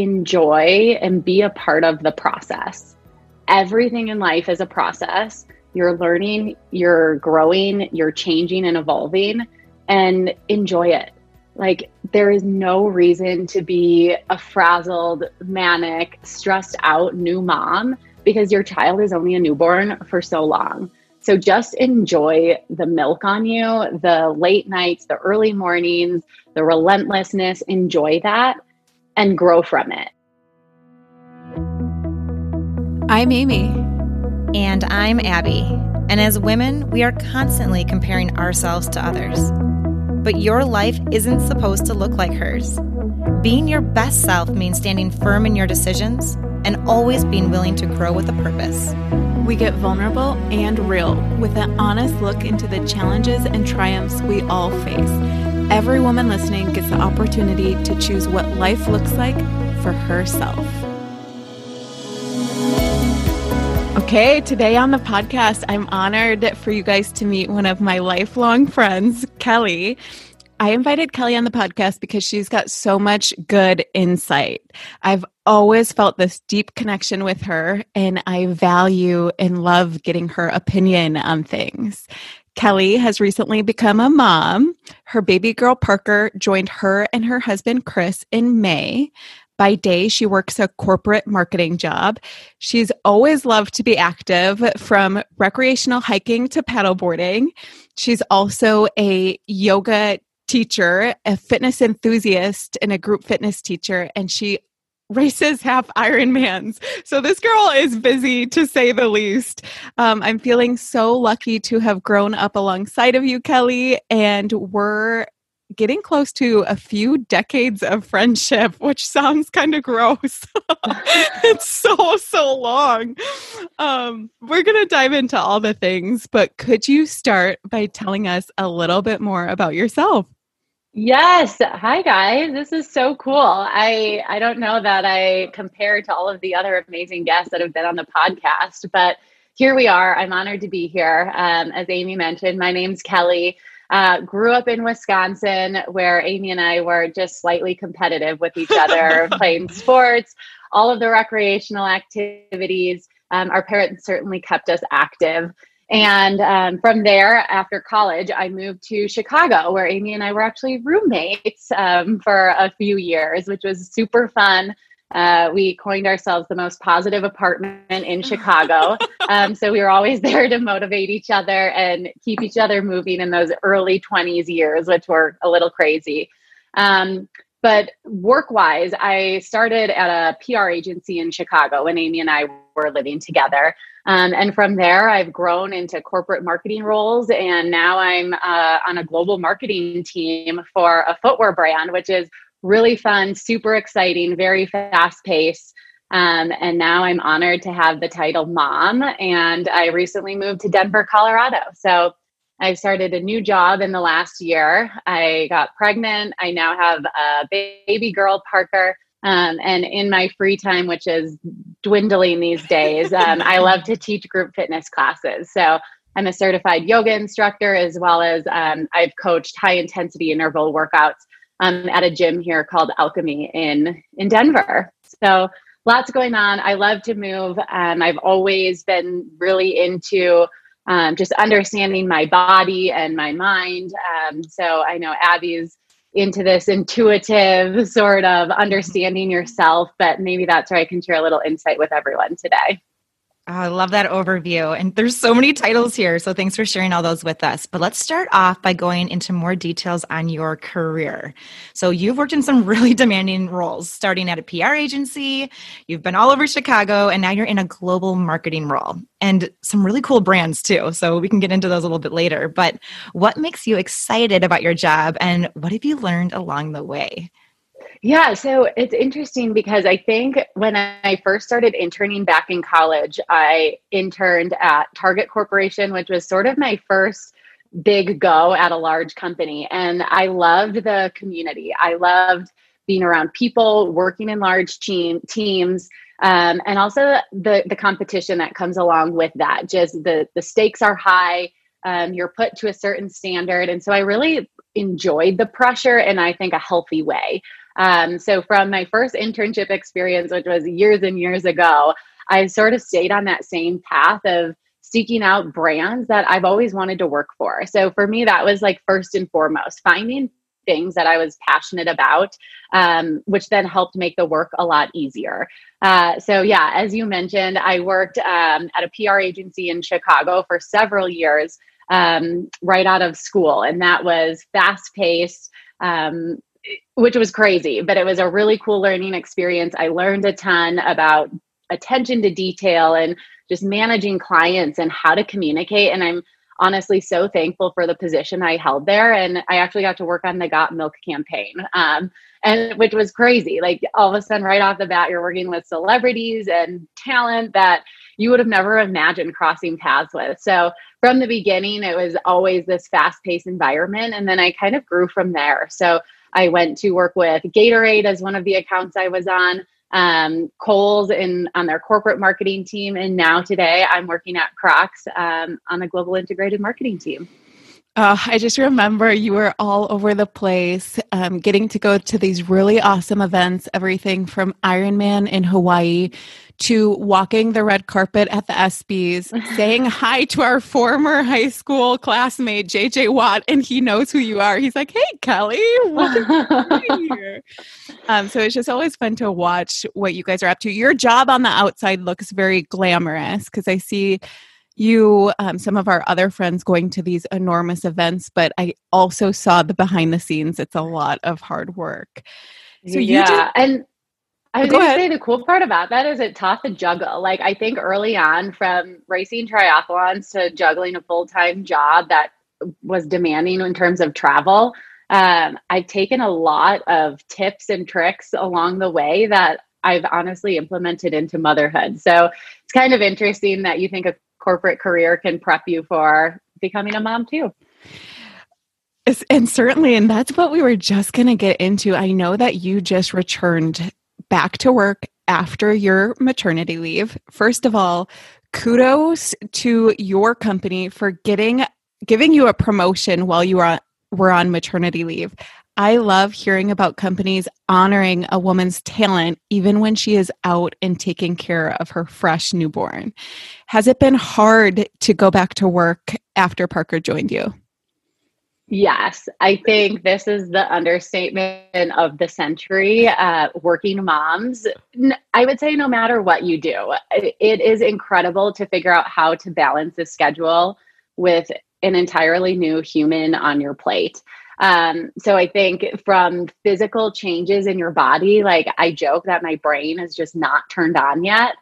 enjoy and be a part of the process. Everything in life is a process. You're learning, you're growing, you're changing and evolving, and enjoy it. Like, there is no reason to be a frazzled, manic, stressed out new mom because your child is only a newborn for so long. So just enjoy the milk on you, the late nights, the early mornings, the relentlessness. Enjoy that and grow from it. I'm Amy. And I'm Abby. And as women, we are constantly comparing ourselves to others. But your life isn't supposed to look like hers. Being your best self means standing firm in your decisions and always being willing to grow with a purpose. We get vulnerable and real with an honest look into the challenges and triumphs we all face. Every woman listening gets the opportunity to choose what life looks like for herself. Okay, today on the podcast, I'm honored for you guys to meet one of my lifelong friends, Kelly. I invited Kelly on the podcast because she's got so much good insight. I've always felt this deep connection with her, and I value and love getting her opinion on things. Kelly has recently become a mom. Her baby girl Parker joined her and her husband Chris in May. By day, she works a corporate marketing job. She's always loved to be active from recreational hiking to paddleboarding. She's also a yoga teacher, a fitness enthusiast, and a group fitness teacher. And she races half Ironmans. So this girl is busy to say the least. Um, I'm feeling so lucky to have grown up alongside of you, Kelly, and we're getting close to a few decades of friendship, which sounds kind of gross. it's so, so long. Um, we're going to dive into all the things, but could you start by telling us a little bit more about yourself? Yes. Hi guys. This is so cool. I I don't know that I compare to all of the other amazing guests that have been on the podcast, but here we are. I'm honored to be here. Um, as Amy mentioned, my name's Kelly. Uh, grew up in Wisconsin, where Amy and I were just slightly competitive with each other, playing sports, all of the recreational activities. Um, our parents certainly kept us active. And um, from there, after college, I moved to Chicago, where Amy and I were actually roommates um, for a few years, which was super fun. Uh, we coined ourselves the most positive apartment in Chicago. Um, so we were always there to motivate each other and keep each other moving in those early 20s years, which were a little crazy. Um, but work wise, I started at a PR agency in Chicago when Amy and I were living together. Um, and from there, I've grown into corporate marketing roles. And now I'm uh, on a global marketing team for a footwear brand, which is really fun, super exciting, very fast paced. Um, and now I'm honored to have the title mom. And I recently moved to Denver, Colorado. So I started a new job in the last year. I got pregnant. I now have a baby girl, Parker. Um, and in my free time, which is dwindling these days, um, I love to teach group fitness classes. So I'm a certified yoga instructor, as well as um, I've coached high intensity interval workouts um, at a gym here called Alchemy in in Denver. So lots going on. I love to move. Um, I've always been really into um, just understanding my body and my mind. so I know Abby's into this intuitive sort of understanding yourself, but maybe that's where I can share a little insight with everyone today. Oh, I love that overview. And there's so many titles here. So thanks for sharing all those with us. But let's start off by going into more details on your career. So you've worked in some really demanding roles, starting at a PR agency, you've been all over Chicago, and now you're in a global marketing role and some really cool brands too. So we can get into those a little bit later. But what makes you excited about your job and what have you learned along the way? Yeah, so it's interesting because I think when I first started interning back in college, I interned at Target Corporation, which was sort of my first big go at a large company. And I loved the community. I loved being around people, working in large team, teams, um, and also the, the competition that comes along with that. Just the, the stakes are high. Um, you're put to a certain standard. And so I really enjoyed the pressure in, I think, a healthy way. Um, so from my first internship experience, which was years and years ago, I sort of stayed on that same path of seeking out brands that I've always wanted to work for. So for me, that was like first and foremost finding things that I was passionate about, um, which then helped make the work a lot easier. Uh, so, yeah, as you mentioned, I worked um, at a PR agency in Chicago for several years um, right out of school, and that was fast paced. Which was crazy, but it was a really cool learning experience. I learned a ton about attention to detail and just managing clients and how to communicate. And I'm honestly so thankful for the position I held there. And I actually got to work on the Got Milk campaign, um, and which was crazy. Like all of a sudden, right off the bat, you're working with celebrities and talent that you would have never imagined crossing paths with. So from the beginning, it was always this fast paced environment. And then I kind of grew from there. So I went to work with Gatorade as one of the accounts I was on um, Kohl's in on their corporate marketing team, and now today I'm working at Crocs um, on the global integrated marketing team. Uh, I just remember you were all over the place, um, getting to go to these really awesome events, everything from Ironman in Hawaii to walking the red carpet at the ESPYs, saying hi to our former high school classmate, JJ Watt, and he knows who you are. He's like, hey, Kelly, what are you doing here. um, so it's just always fun to watch what you guys are up to. Your job on the outside looks very glamorous because I see you um, some of our other friends going to these enormous events but i also saw the behind the scenes it's a lot of hard work so yeah did- and I was going to say the cool part about that is it taught the juggle. Like I think early on, from racing triathlons to juggling a full time job that was demanding in terms of travel, um, I've taken a lot of tips and tricks along the way that I've honestly implemented into motherhood. So it's kind of interesting that you think a corporate career can prep you for becoming a mom too. And certainly, and that's what we were just going to get into. I know that you just returned back to work after your maternity leave. First of all, kudos to your company for getting giving you a promotion while you were were on maternity leave. I love hearing about companies honoring a woman's talent even when she is out and taking care of her fresh newborn. Has it been hard to go back to work after Parker joined you? Yes, I think this is the understatement of the century. Uh, working moms, I would say, no matter what you do, it is incredible to figure out how to balance the schedule with an entirely new human on your plate. Um, so I think from physical changes in your body, like I joke that my brain is just not turned on yet.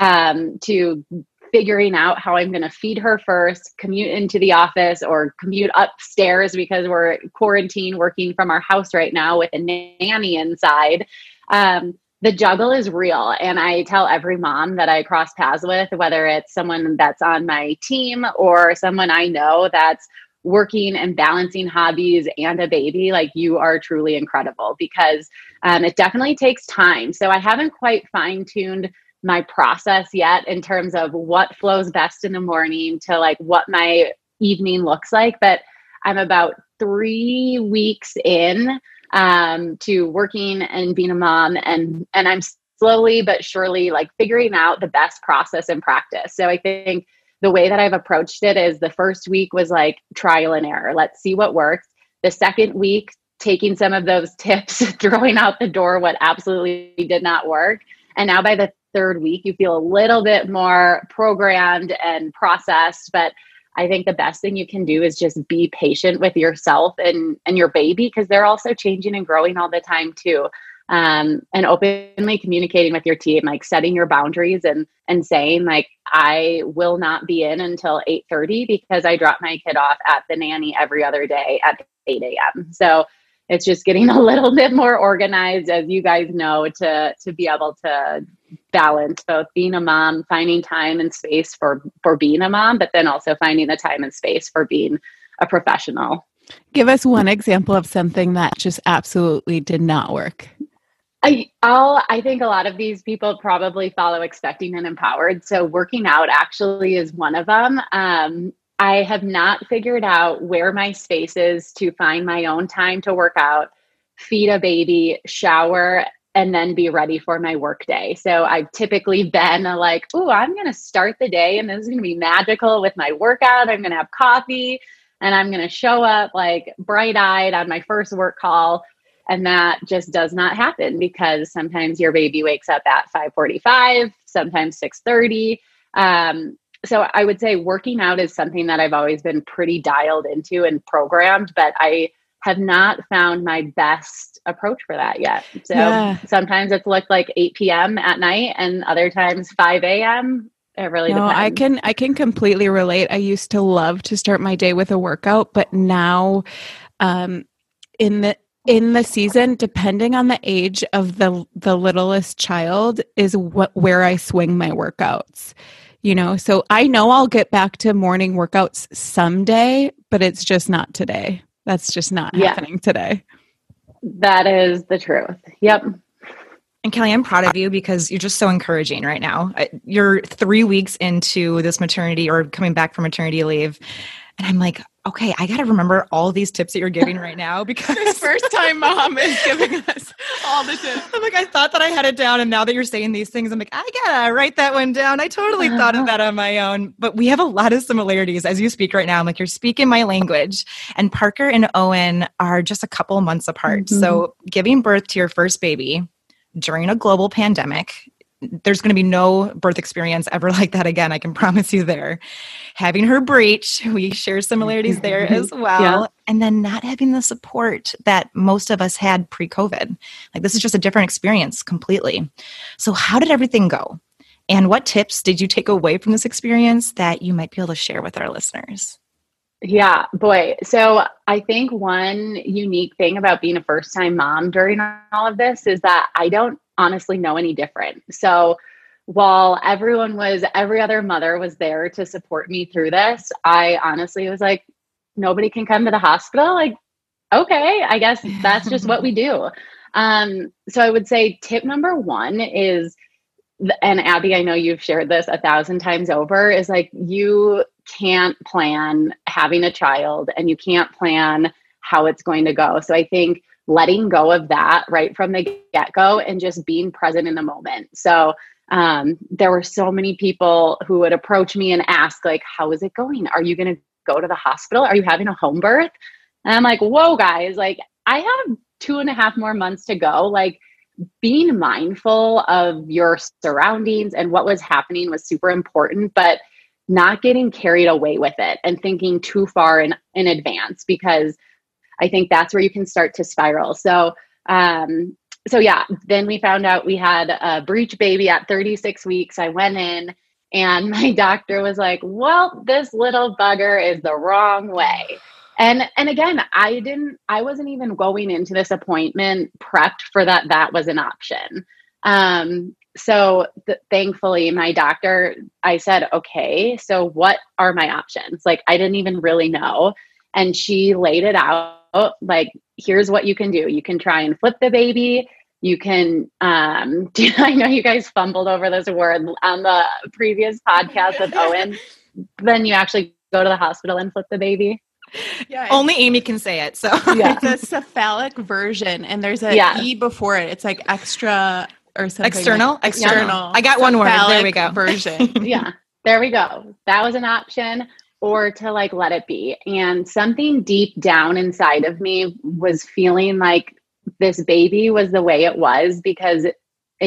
Um, to figuring out how I'm going to feed her first, commute into the office or commute upstairs because we're quarantine working from our house right now with a nanny inside. Um, the juggle is real. And I tell every mom that I cross paths with, whether it's someone that's on my team or someone I know that's working and balancing hobbies and a baby, like you are truly incredible because um, it definitely takes time. So I haven't quite fine tuned my process yet in terms of what flows best in the morning to like what my evening looks like but i'm about three weeks in um, to working and being a mom and and i'm slowly but surely like figuring out the best process and practice. So i think the way that i've approached it is the first week was like trial and error. Let's see what works. The second week taking some of those tips throwing out the door what absolutely did not work. And now by the third week, you feel a little bit more programmed and processed. But I think the best thing you can do is just be patient with yourself and, and your baby because they're also changing and growing all the time too. Um, and openly communicating with your team, like setting your boundaries and and saying like I will not be in until 8:30 because I drop my kid off at the nanny every other day at 8 a.m. So it's just getting a little bit more organized as you guys know to to be able to balance both being a mom finding time and space for for being a mom but then also finding the time and space for being a professional give us one example of something that just absolutely did not work I, I'll, I think a lot of these people probably follow expecting and empowered. So working out actually is one of them. Um, I have not figured out where my space is to find my own time to work out, feed a baby, shower, and then be ready for my work day. So I've typically been like, oh, I'm going to start the day and this is going to be magical with my workout. I'm going to have coffee and I'm going to show up like bright eyed on my first work call. And that just does not happen because sometimes your baby wakes up at 545, sometimes 630. Um, so I would say working out is something that I've always been pretty dialed into and programmed, but I have not found my best approach for that yet. So yeah. sometimes it's looked like 8 p.m. at night and other times 5 a.m. It really no, depends. I can I can completely relate. I used to love to start my day with a workout, but now um in the in the season depending on the age of the the littlest child is what where I swing my workouts you know so i know i'll get back to morning workouts someday but it's just not today that's just not yeah. happening today that is the truth yep and Kelly, I'm proud of you because you're just so encouraging right now. You're three weeks into this maternity or coming back from maternity leave. And I'm like, okay, I got to remember all these tips that you're giving right now because first time mom is giving us all the tips. I'm like, I thought that I had it down. And now that you're saying these things, I'm like, I got to write that one down. I totally thought of that on my own. But we have a lot of similarities as you speak right now. I'm like, you're speaking my language. And Parker and Owen are just a couple months apart. Mm-hmm. So giving birth to your first baby during a global pandemic there's going to be no birth experience ever like that again. I can promise you there. Having her breech, we share similarities there as well. Yeah. And then not having the support that most of us had pre COVID. Like this is just a different experience completely. So, how did everything go? And what tips did you take away from this experience that you might be able to share with our listeners? Yeah, boy. So I think one unique thing about being a first time mom during all of this is that I don't honestly know any different. So while everyone was, every other mother was there to support me through this, I honestly was like, nobody can come to the hospital. Like, okay, I guess that's just what we do. Um, so I would say tip number one is, and Abby, I know you've shared this a thousand times over, is like you can't plan having a child and you can't plan how it's going to go. So I think letting go of that right from the get go and just being present in the moment. So um, there were so many people who would approach me and ask, like, how is it going? Are you going to go to the hospital? Are you having a home birth? And I'm like, whoa, guys, like, I have two and a half more months to go. Like, being mindful of your surroundings and what was happening was super important, but not getting carried away with it and thinking too far in, in advance because I think that's where you can start to spiral. So, um, so yeah, then we found out we had a breech baby at 36 weeks. I went in and my doctor was like, "Well, this little bugger is the wrong way." And and again, I didn't I wasn't even going into this appointment prepped for that that was an option. Um so th- thankfully my doctor I said, "Okay, so what are my options?" Like I didn't even really know and she laid it out like here's what you can do you can try and flip the baby you can um i know you guys fumbled over this word on the previous podcast with owen then you actually go to the hospital and flip the baby yeah, only Amy can say it. So yeah. it's a cephalic version, and there's a yeah. e before it. It's like extra or something. External, like, external. I got one word. There we go. Version. yeah, there we go. That was an option or to like let it be. And something deep down inside of me was feeling like this baby was the way it was because it,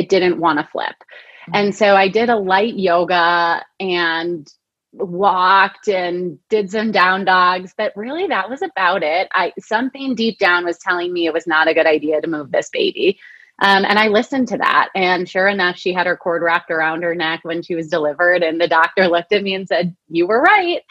didn't want to flip. Mm-hmm. And so I did a light yoga and walked and did some down dogs, but really that was about it. I something deep down was telling me it was not a good idea to move this baby. Um, and I listened to that. And sure enough, she had her cord wrapped around her neck when she was delivered. And the doctor looked at me and said, You were right.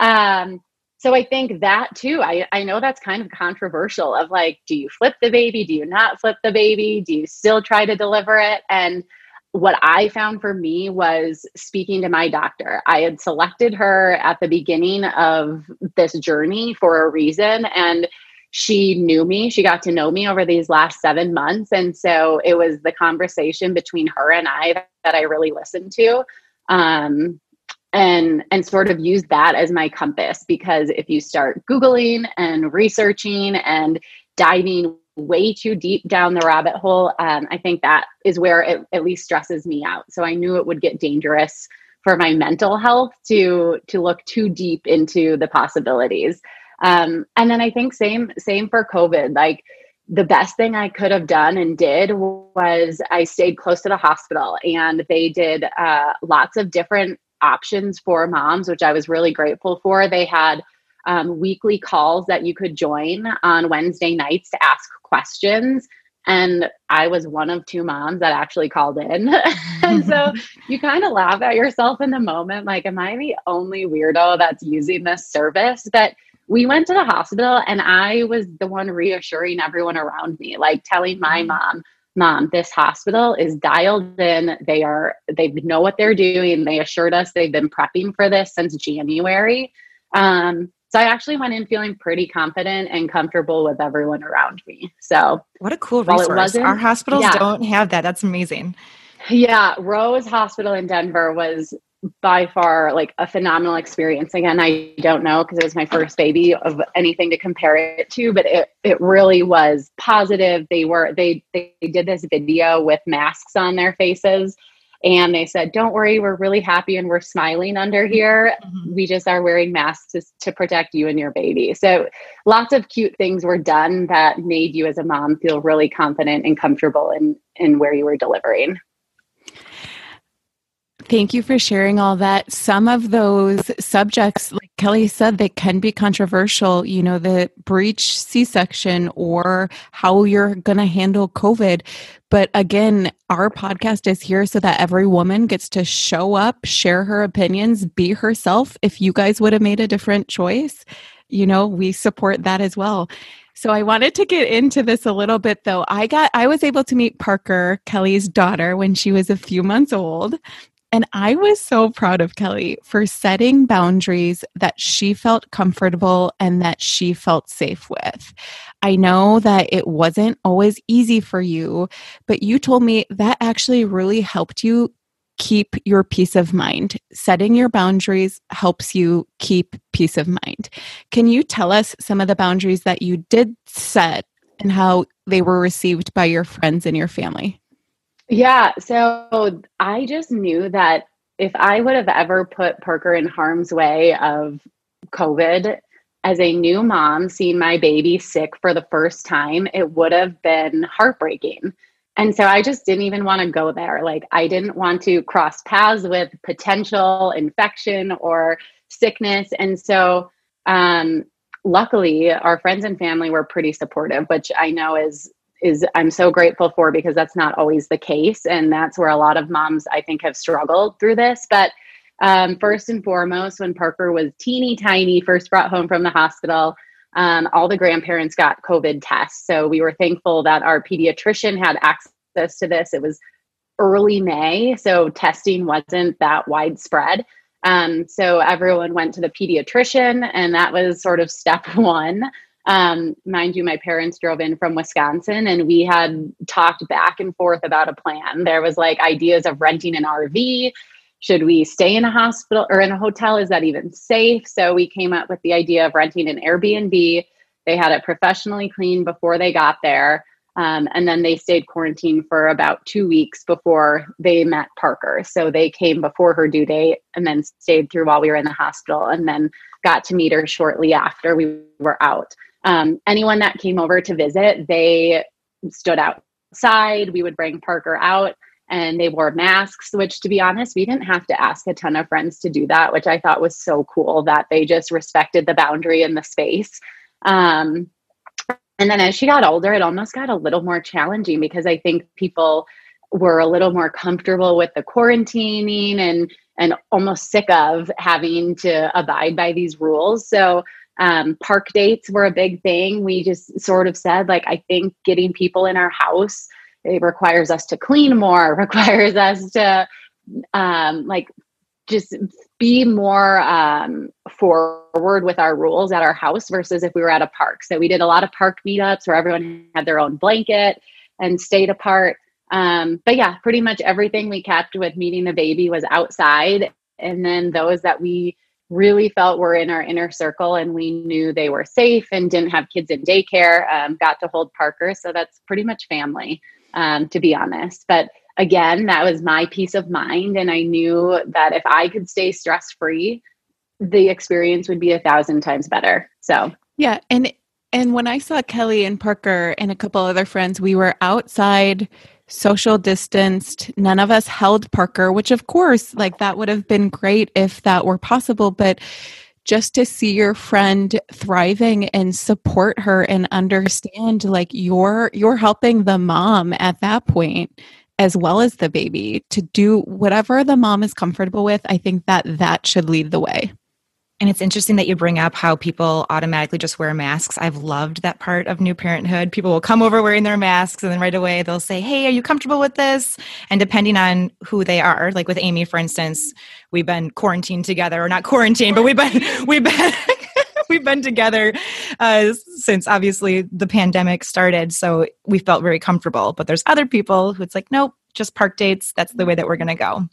Um, so I think that too, I, I know that's kind of controversial of like, do you flip the baby? Do you not flip the baby? Do you still try to deliver it? And what I found for me was speaking to my doctor. I had selected her at the beginning of this journey for a reason. And she knew me. She got to know me over these last seven months. And so it was the conversation between her and I that I really listened to. Um, and and sort of use that as my compass because if you start googling and researching and diving way too deep down the rabbit hole, um, I think that is where it at least stresses me out. So I knew it would get dangerous for my mental health to to look too deep into the possibilities. Um, and then I think same same for COVID. Like the best thing I could have done and did was I stayed close to the hospital and they did uh, lots of different options for moms, which I was really grateful for. They had um, weekly calls that you could join on Wednesday nights to ask questions. And I was one of two moms that actually called in. and so you kind of laugh at yourself in the moment like, am I the only weirdo that's using this service? But we went to the hospital and I was the one reassuring everyone around me, like telling my mm-hmm. mom, mom this hospital is dialed in. They are they know what they're doing. They assured us they've been prepping for this since january. Um, so i actually went in feeling pretty confident and comfortable with everyone around me. So what a cool resource. our hospitals yeah. don't have that. That's amazing. Yeah rose hospital in denver was by far like a phenomenal experience. Again, I don't know because it was my first baby of anything to compare it to, but it, it really was positive. They were they they did this video with masks on their faces and they said, "Don't worry, we're really happy and we're smiling under here. Mm-hmm. We just are wearing masks to, to protect you and your baby." So, lots of cute things were done that made you as a mom feel really confident and comfortable in in where you were delivering. Thank you for sharing all that. Some of those subjects, like Kelly said, they can be controversial. You know, the breech C section or how you're going to handle COVID. But again, our podcast is here so that every woman gets to show up, share her opinions, be herself. If you guys would have made a different choice, you know, we support that as well. So I wanted to get into this a little bit though. I got I was able to meet Parker, Kelly's daughter, when she was a few months old. And I was so proud of Kelly for setting boundaries that she felt comfortable and that she felt safe with. I know that it wasn't always easy for you, but you told me that actually really helped you keep your peace of mind. Setting your boundaries helps you keep peace of mind. Can you tell us some of the boundaries that you did set and how they were received by your friends and your family? Yeah. So I just knew that if I would have ever put Parker in harm's way of COVID as a new mom, seeing my baby sick for the first time, it would have been heartbreaking. And so I just didn't even want to go there. Like, I didn't want to cross paths with potential infection or sickness. And so, um, luckily, our friends and family were pretty supportive, which I know is is I'm so grateful for because that's not always the case. And that's where a lot of moms, I think, have struggled through this. But um, first and foremost, when Parker was teeny tiny, first brought home from the hospital, um, all the grandparents got COVID tests. So we were thankful that our pediatrician had access to this. It was early May, so testing wasn't that widespread. Um, so everyone went to the pediatrician, and that was sort of step one. Um, mind you, my parents drove in from Wisconsin and we had talked back and forth about a plan. There was like ideas of renting an RV. Should we stay in a hospital or in a hotel? Is that even safe? So we came up with the idea of renting an Airbnb. They had it professionally cleaned before they got there. Um, and then they stayed quarantined for about two weeks before they met Parker. So they came before her due date and then stayed through while we were in the hospital and then got to meet her shortly after we were out um, anyone that came over to visit, they stood outside. We would bring Parker out and they wore masks, which to be honest, we didn't have to ask a ton of friends to do that, which I thought was so cool that they just respected the boundary and the space. Um, and then as she got older, it almost got a little more challenging because I think people were a little more comfortable with the quarantining and and almost sick of having to abide by these rules. So um, park dates were a big thing. We just sort of said, like, I think getting people in our house it requires us to clean more, requires us to um, like just be more um, forward with our rules at our house versus if we were at a park. So we did a lot of park meetups where everyone had their own blanket and stayed apart. Um, but yeah, pretty much everything we kept with meeting the baby was outside. And then those that we really felt we were in our inner circle and we knew they were safe and didn't have kids in daycare um, got to hold parker so that's pretty much family um, to be honest. But again that was my peace of mind and i knew that if i could stay stress free the experience would be a thousand times better. So. Yeah and and when i saw kelly and parker and a couple other friends we were outside social distanced. None of us held Parker, which of course, like that would have been great if that were possible, but just to see your friend thriving and support her and understand like you're you're helping the mom at that point as well as the baby to do whatever the mom is comfortable with i think that that should lead the way and it's interesting that you bring up how people automatically just wear masks. I've loved that part of new parenthood. People will come over wearing their masks and then right away they'll say, Hey, are you comfortable with this? And depending on who they are, like with Amy, for instance, we've been quarantined together or not quarantined, but we've been, we've been, we've been together uh, since obviously the pandemic started. So we felt very comfortable, but there's other people who it's like, nope, just park dates. That's the way that we're going to go.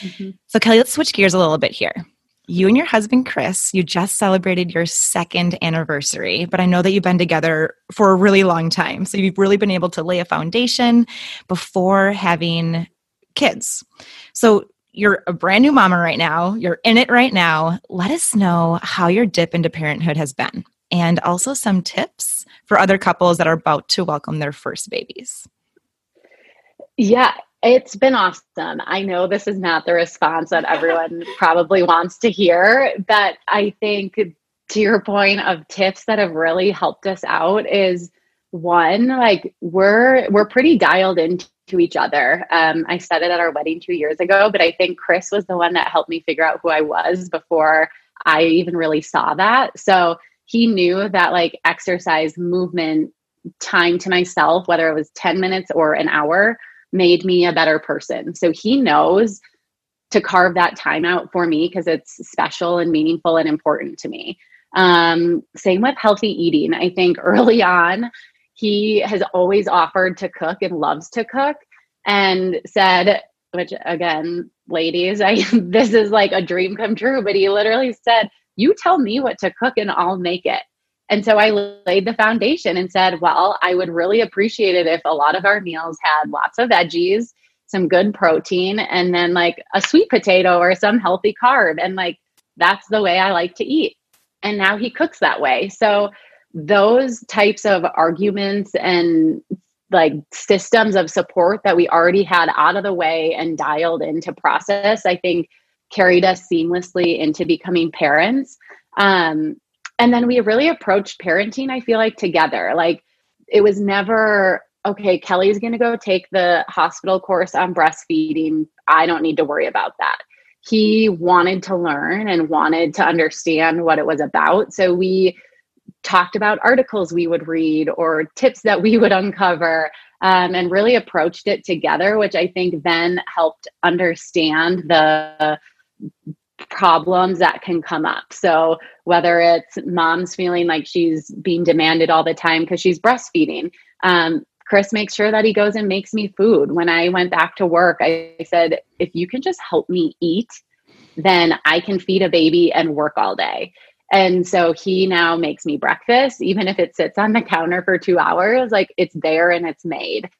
Mm-hmm. So Kelly, let's switch gears a little bit here you and your husband Chris, you just celebrated your second anniversary, but I know that you've been together for a really long time. So you've really been able to lay a foundation before having kids. So you're a brand new mama right now, you're in it right now. Let us know how your dip into parenthood has been and also some tips for other couples that are about to welcome their first babies. Yeah, it's been awesome. I know this is not the response that everyone probably wants to hear, but I think to your point of tips that have really helped us out is one like we're we're pretty dialed into each other. Um, I said it at our wedding two years ago, but I think Chris was the one that helped me figure out who I was before I even really saw that. So he knew that like exercise, movement, time to myself, whether it was 10 minutes or an hour, made me a better person. So he knows to carve that time out for me because it's special and meaningful and important to me. Um, same with healthy eating. I think early on, he has always offered to cook and loves to cook and said, which again, ladies, I this is like a dream come true, but he literally said, You tell me what to cook and I'll make it. And so I laid the foundation and said, well, I would really appreciate it if a lot of our meals had lots of veggies, some good protein, and then like a sweet potato or some healthy carb. And like, that's the way I like to eat. And now he cooks that way. So those types of arguments and like systems of support that we already had out of the way and dialed into process, I think carried us seamlessly into becoming parents. Um, and then we really approached parenting i feel like together. Like it was never okay kelly's going to go take the hospital course on breastfeeding. I don't need to worry about that. He wanted to learn and wanted to understand what it was about. So we talked about articles we would read or tips that we would uncover um, and really approached it together which i think then helped understand the problems that can come up. So, whether it's mom's feeling like she's being demanded all the time because she's breastfeeding, um, Chris makes sure that he goes and makes me food. When I went back to work, I said, if you can just help me eat, then I can feed a baby and work all day. And so he now makes me breakfast, even if it sits on the counter for two hours, like it's there and it's made.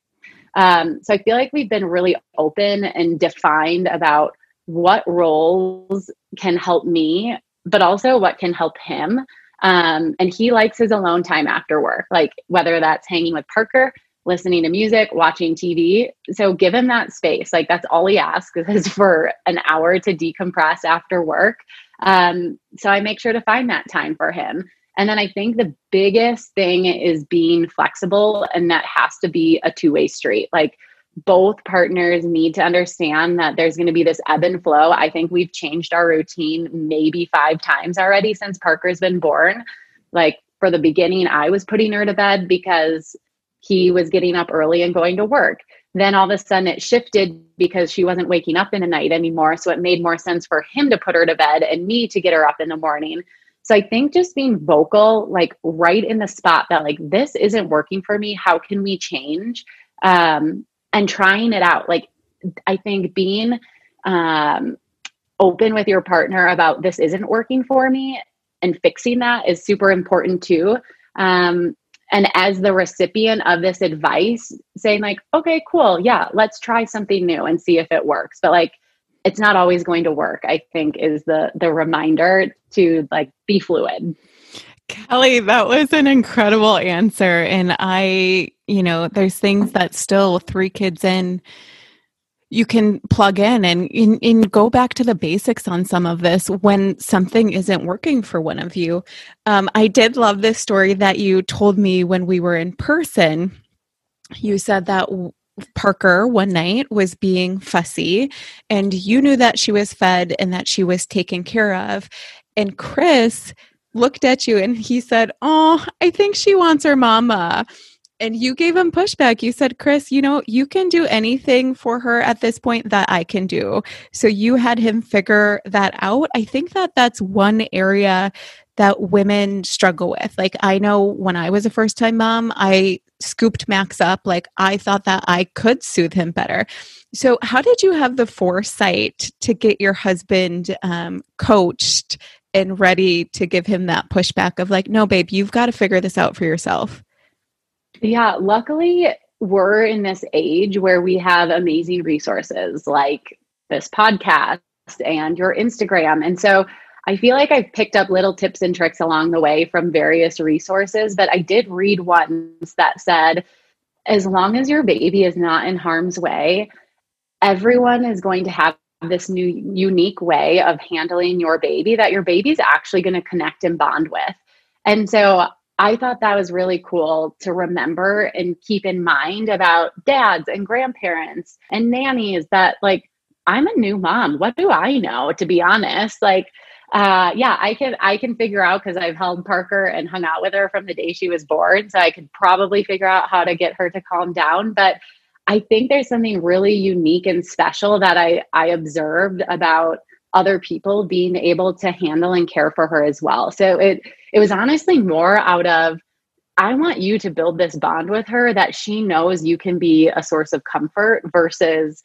Um, so I feel like we've been really open and defined about what roles can help me, but also what can help him. Um, and he likes his alone time after work, like whether that's hanging with Parker, listening to music, watching TV. So give him that space. Like that's all he asks is for an hour to decompress after work. Um, so I make sure to find that time for him. And then I think the biggest thing is being flexible, and that has to be a two way street. Like both partners need to understand that there's going to be this ebb and flow. I think we've changed our routine maybe five times already since Parker's been born. Like for the beginning, I was putting her to bed because he was getting up early and going to work. Then all of a sudden it shifted because she wasn't waking up in the night anymore. So it made more sense for him to put her to bed and me to get her up in the morning. So I think just being vocal, like right in the spot that like this isn't working for me. How can we change? Um, and trying it out. Like, I think being um, open with your partner about this isn't working for me and fixing that is super important too. Um, and as the recipient of this advice, saying, like, okay, cool, yeah, let's try something new and see if it works. But like, it's not always going to work, I think is the the reminder to like be fluid. Kelly, that was an incredible answer. And I, you know, there's things that still three kids in you can plug in and, and, and, go back to the basics on some of this when something isn't working for one of you. Um, I did love this story that you told me when we were in person. You said that Parker one night was being fussy, and you knew that she was fed and that she was taken care of. And Chris looked at you and he said, Oh, I think she wants her mama and you gave him pushback. You said, Chris, you know, you can do anything for her at this point that I can do. So you had him figure that out. I think that that's one area that women struggle with. Like, I know when I was a first time mom, I scooped Max up. Like, I thought that I could soothe him better. So, how did you have the foresight to get your husband um, coached and ready to give him that pushback of, like, no, babe, you've got to figure this out for yourself? Yeah, luckily, we're in this age where we have amazing resources like this podcast and your Instagram. And so I feel like I've picked up little tips and tricks along the way from various resources, but I did read once that said, as long as your baby is not in harm's way, everyone is going to have this new unique way of handling your baby that your baby's actually going to connect and bond with. And so I thought that was really cool to remember and keep in mind about dads and grandparents and nannies that like I'm a new mom. What do I know to be honest? Like uh yeah, I can I can figure out cuz I've held Parker and hung out with her from the day she was born, so I could probably figure out how to get her to calm down, but I think there's something really unique and special that I I observed about other people being able to handle and care for her as well. So it it was honestly more out of I want you to build this bond with her that she knows you can be a source of comfort versus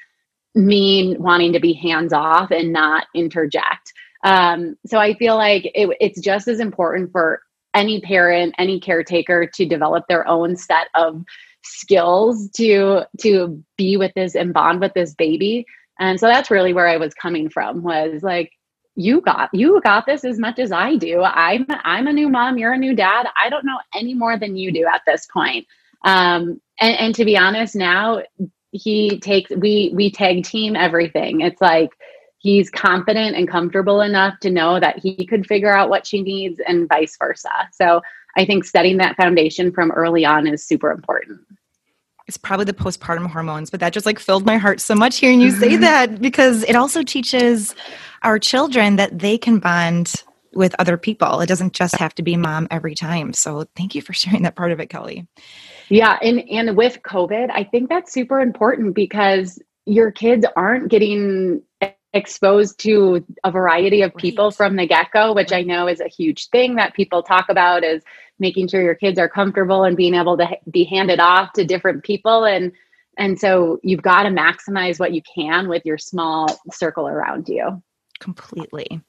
me wanting to be hands off and not interject. Um, so I feel like it, it's just as important for any parent, any caretaker to develop their own set of skills to to be with this and bond with this baby. And so that's really where I was coming from was like you got you got this as much as I do. I'm I'm a new mom. You're a new dad. I don't know any more than you do at this point. Um, and, and to be honest, now he takes we we tag team everything. It's like he's confident and comfortable enough to know that he could figure out what she needs and vice versa. So I think setting that foundation from early on is super important it's probably the postpartum hormones, but that just like filled my heart so much hearing you say mm-hmm. that because it also teaches our children that they can bond with other people. It doesn't just have to be mom every time. So thank you for sharing that part of it, Kelly. Yeah, and and with COVID, I think that's super important because your kids aren't getting exposed to a variety of people right. from the get-go, which I know is a huge thing that people talk about is making sure your kids are comfortable and being able to be handed off to different people. And and so you've got to maximize what you can with your small circle around you. Completely.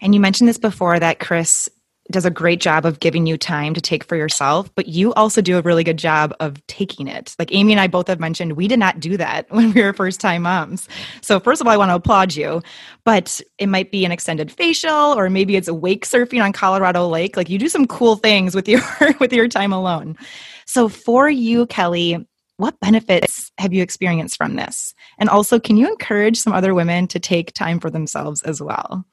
And you mentioned this before that chris does a great job of giving you time to take for yourself, but you also do a really good job of taking it. Like Amy and I both have mentioned, we did not do that when we were first time moms. So, first of all, I want to applaud you, but it might be an extended facial or maybe it's a wake surfing on Colorado Lake. Like you do some cool things with your with your time alone. So, for you, Kelly, what benefits have you experienced from this? And also, can you encourage some other women to take time for themselves as well?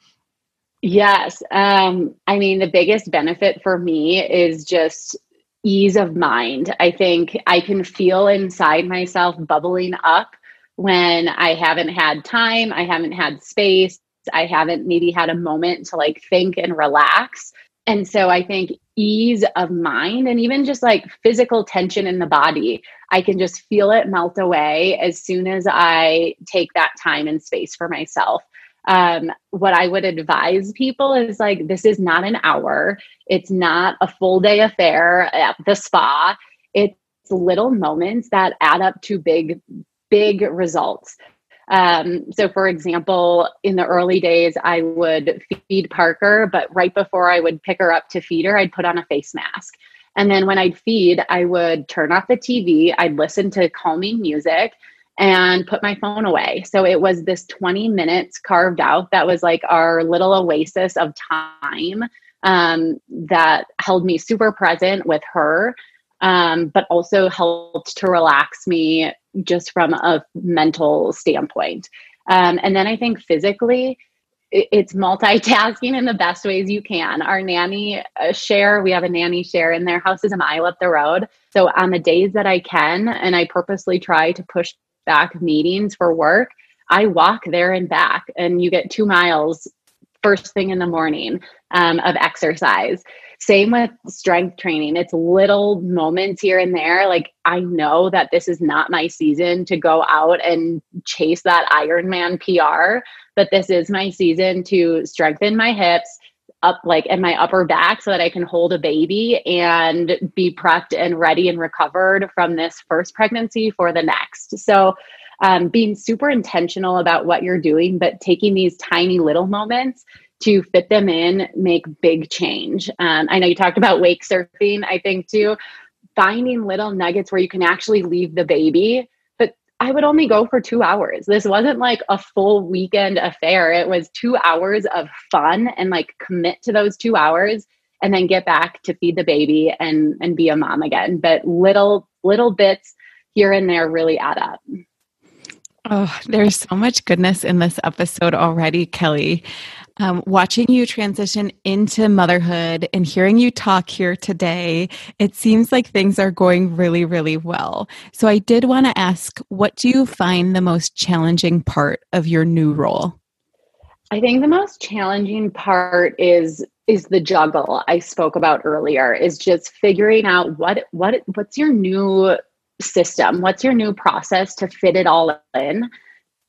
Yes. Um, I mean, the biggest benefit for me is just ease of mind. I think I can feel inside myself bubbling up when I haven't had time, I haven't had space, I haven't maybe had a moment to like think and relax. And so I think ease of mind and even just like physical tension in the body, I can just feel it melt away as soon as I take that time and space for myself um, what I would advise people is like, this is not an hour. It's not a full day affair at the spa. It's little moments that add up to big, big results. Um, so, for example, in the early days, I would feed Parker, but right before I would pick her up to feed her, I'd put on a face mask. And then when I'd feed, I would turn off the TV, I'd listen to calming music and put my phone away. So it was this 20 minutes carved out that was like our little oasis of time um, that held me super present with her, um, but also helped to relax me just from a mental standpoint. Um, and then I think physically, it's multitasking in the best ways you can. Our nanny uh, share, we have a nanny share in their house is a mile up the road. So on the days that I can, and I purposely try to push back meetings for work, I walk there and back, and you get two miles first thing in the morning um, of exercise. Same with strength training. It's little moments here and there. Like, I know that this is not my season to go out and chase that Ironman PR, but this is my season to strengthen my hips, up like in my upper back so that I can hold a baby and be prepped and ready and recovered from this first pregnancy for the next. So, um, being super intentional about what you're doing, but taking these tiny little moments to fit them in make big change. Um, I know you talked about wake surfing, I think too. Finding little nuggets where you can actually leave the baby I would only go for two hours. This wasn't like a full weekend affair. It was two hours of fun and like commit to those two hours and then get back to feed the baby and and be a mom again. But little little bits here and there really add up. Oh, there's so much goodness in this episode already, Kelly. Um, watching you transition into motherhood and hearing you talk here today, it seems like things are going really, really well. So, I did want to ask what do you find the most challenging part of your new role? I think the most challenging part is is the juggle I spoke about earlier is just figuring out what what what's your new system what's your new process to fit it all in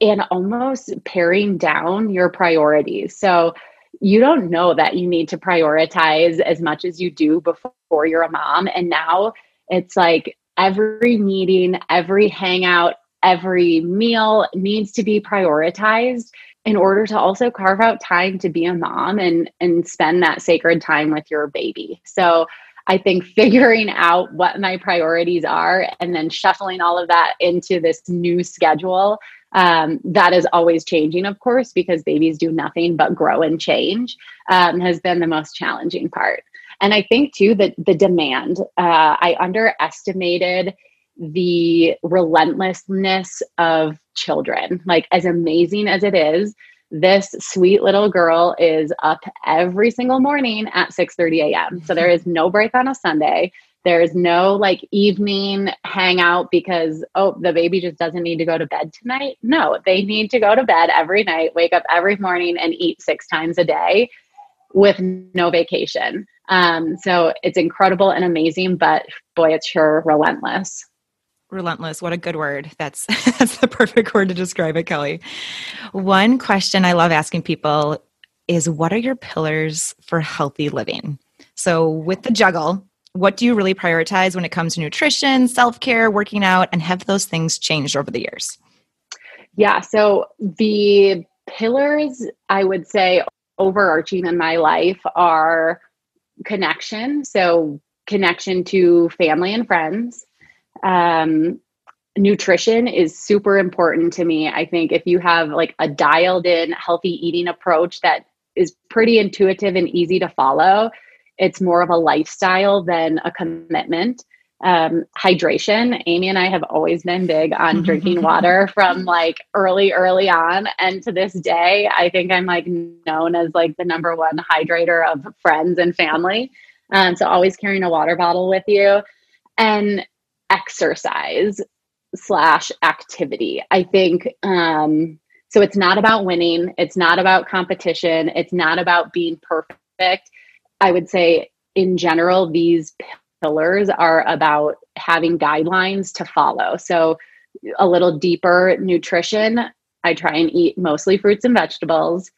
and almost paring down your priorities. So you don't know that you need to prioritize as much as you do before you're a mom. And now it's like every meeting, every hangout, every meal needs to be prioritized in order to also carve out time to be a mom and and spend that sacred time with your baby. So I think figuring out what my priorities are and then shuffling all of that into this new schedule um, that is always changing, of course, because babies do nothing but grow and change, um, has been the most challenging part. And I think too that the demand, uh, I underestimated the relentlessness of children. Like, as amazing as it is, this sweet little girl is up every single morning at 6 30 a.m. So there is no break on a Sunday. There's no like evening hangout because, oh, the baby just doesn't need to go to bed tonight. No, they need to go to bed every night, wake up every morning, and eat six times a day with no vacation. Um, so it's incredible and amazing, but boy, it's sure relentless. Relentless. What a good word. That's that's the perfect word to describe it, Kelly. One question I love asking people is what are your pillars for healthy living? So with the juggle, what do you really prioritize when it comes to nutrition, self care, working out, and have those things changed over the years? Yeah, so the pillars I would say overarching in my life are connection. So, connection to family and friends. Um, nutrition is super important to me. I think if you have like a dialed in healthy eating approach that is pretty intuitive and easy to follow, it's more of a lifestyle than a commitment. Um, hydration. Amy and I have always been big on drinking water from like early, early on. And to this day, I think I'm like known as like the number one hydrator of friends and family. Um, so always carrying a water bottle with you and exercise slash activity. I think um, so. It's not about winning. It's not about competition. It's not about being perfect. I would say, in general, these pillars are about having guidelines to follow. So, a little deeper nutrition, I try and eat mostly fruits and vegetables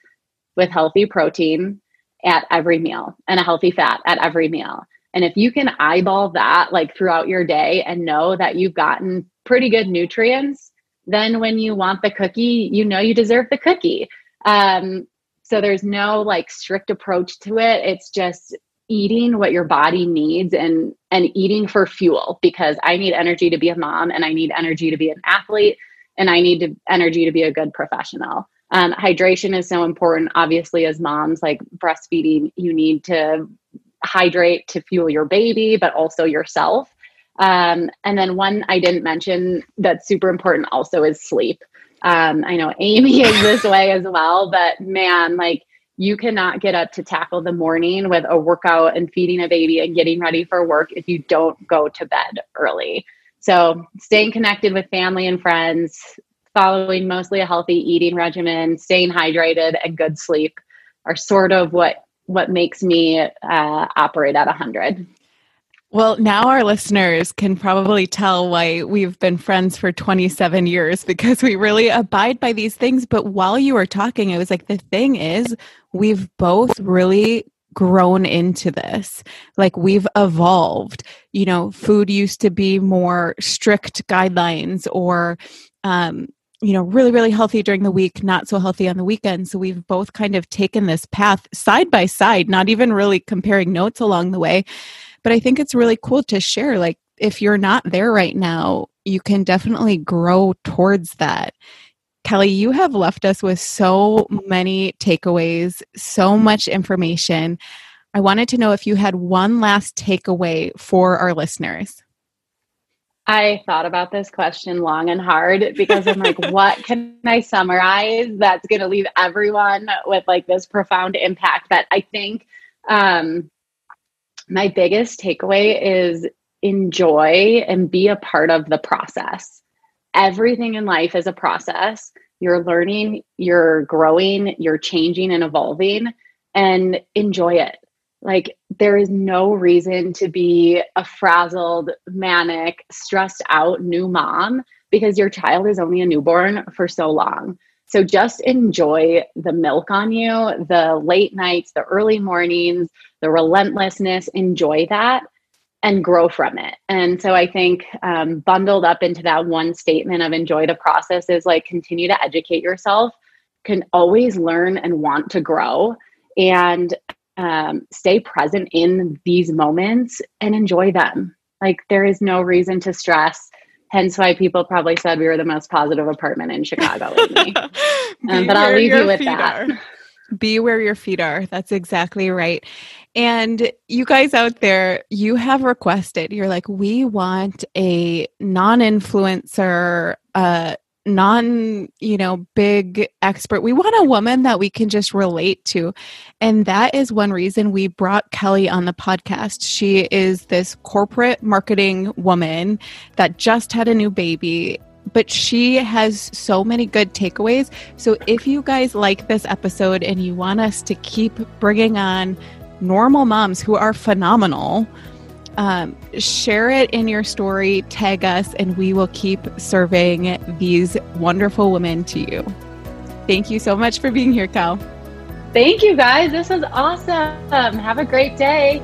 with healthy protein at every meal and a healthy fat at every meal. And if you can eyeball that like throughout your day and know that you've gotten pretty good nutrients, then when you want the cookie, you know you deserve the cookie. Um, so there's no like strict approach to it. It's just eating what your body needs and and eating for fuel because I need energy to be a mom and I need energy to be an athlete and I need to, energy to be a good professional. Um, hydration is so important. Obviously, as moms, like breastfeeding, you need to hydrate to fuel your baby, but also yourself. Um, and then one I didn't mention that's super important also is sleep. Um, I know Amy is this way as well, but man, like you cannot get up to tackle the morning with a workout and feeding a baby and getting ready for work if you don't go to bed early. So, staying connected with family and friends, following mostly a healthy eating regimen, staying hydrated, and good sleep are sort of what what makes me uh, operate at 100. Well, now our listeners can probably tell why we've been friends for 27 years because we really abide by these things. But while you were talking, it was like the thing is, we've both really grown into this. Like we've evolved. You know, food used to be more strict guidelines or, um, you know, really, really healthy during the week, not so healthy on the weekend. So we've both kind of taken this path side by side, not even really comparing notes along the way. But I think it's really cool to share. Like, if you're not there right now, you can definitely grow towards that. Kelly, you have left us with so many takeaways, so much information. I wanted to know if you had one last takeaway for our listeners. I thought about this question long and hard because I'm like, what can I summarize that's going to leave everyone with like this profound impact? But I think um, my biggest takeaway is enjoy and be a part of the process. Everything in life is a process. You're learning, you're growing, you're changing and evolving, and enjoy it. Like, there is no reason to be a frazzled, manic, stressed out new mom because your child is only a newborn for so long. So just enjoy the milk on you, the late nights, the early mornings, the relentlessness, enjoy that and grow from it. And so I think um, bundled up into that one statement of enjoy the process is like continue to educate yourself, can always learn and want to grow, and um, stay present in these moments and enjoy them. Like there is no reason to stress Hence why people probably said we were the most positive apartment in Chicago um, but I'll leave you with that. Are. Be where your feet are. That's exactly right. And you guys out there, you have requested, you're like, we want a non influencer, uh, non, you know, big expert. We want a woman that we can just relate to. And that is one reason we brought Kelly on the podcast. She is this corporate marketing woman that just had a new baby but she has so many good takeaways. So if you guys like this episode and you want us to keep bringing on normal moms who are phenomenal, um, share it in your story, tag us, and we will keep serving these wonderful women to you. Thank you so much for being here, Cal. Thank you, guys. This was awesome. Have a great day.